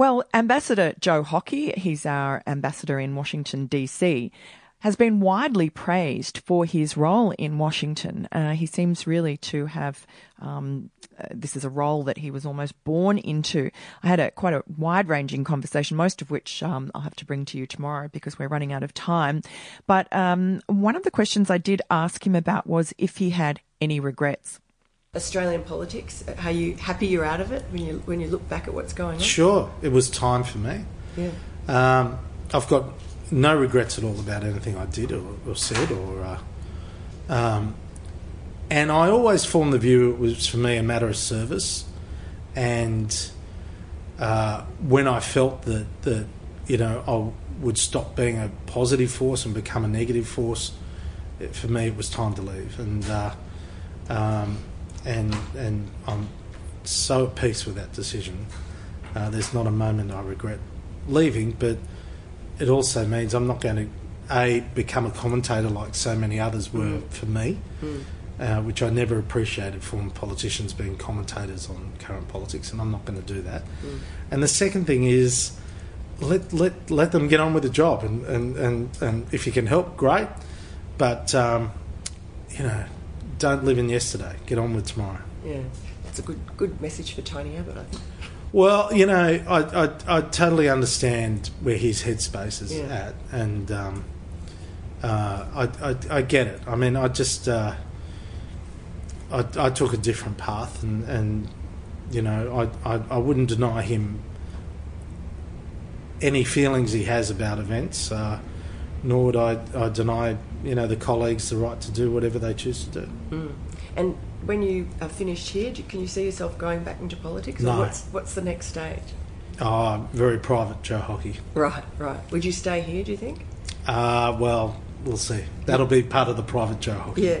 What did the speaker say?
Well, Ambassador Joe Hockey, he's our ambassador in Washington, D.C., has been widely praised for his role in Washington. Uh, he seems really to have, um, uh, this is a role that he was almost born into. I had a quite a wide ranging conversation, most of which um, I'll have to bring to you tomorrow because we're running out of time. But um, one of the questions I did ask him about was if he had any regrets. Australian politics? Are you happy you're out of it when you when you look back at what's going on? Sure, it was time for me. Yeah. Um, I've got no regrets at all about anything I did or, or said, or uh, um, and I always formed the view it was for me a matter of service, and uh, when I felt that that you know I would stop being a positive force and become a negative force, it, for me it was time to leave, and uh, um, and and I'm so at peace with that decision. Uh, there's not a moment I regret leaving, but it also means I'm not going to a become a commentator like so many others were Mm. for me, Mm. uh, which I never appreciated former politicians being commentators on current politics, and I'm not going to do that. Mm. And the second thing is let let let them get on with the job, and and and, and if you can help, great, but um, you know, don't live in yesterday. Get on with tomorrow. Yeah. That's a good good message for Tony Abbott, I think. Well, you know, I, I, I totally understand where his headspace is Yeah. at, and um, uh, I, I, I get it. I mean, I just uh, I, I took a different path, and, and you know, I, I, I wouldn't deny him any feelings he has about events, uh, nor would I, I deny you know the colleagues the right to do whatever they choose to do. Mm. And when you are finished here, do, can you see yourself going back into politics? No. Or what's, what's the next stage? Oh, very private, Joe Hockey. Right, right. Would you stay here, do you think? Uh, well, we'll see. That'll be part of the private Joe Hockey. Yeah.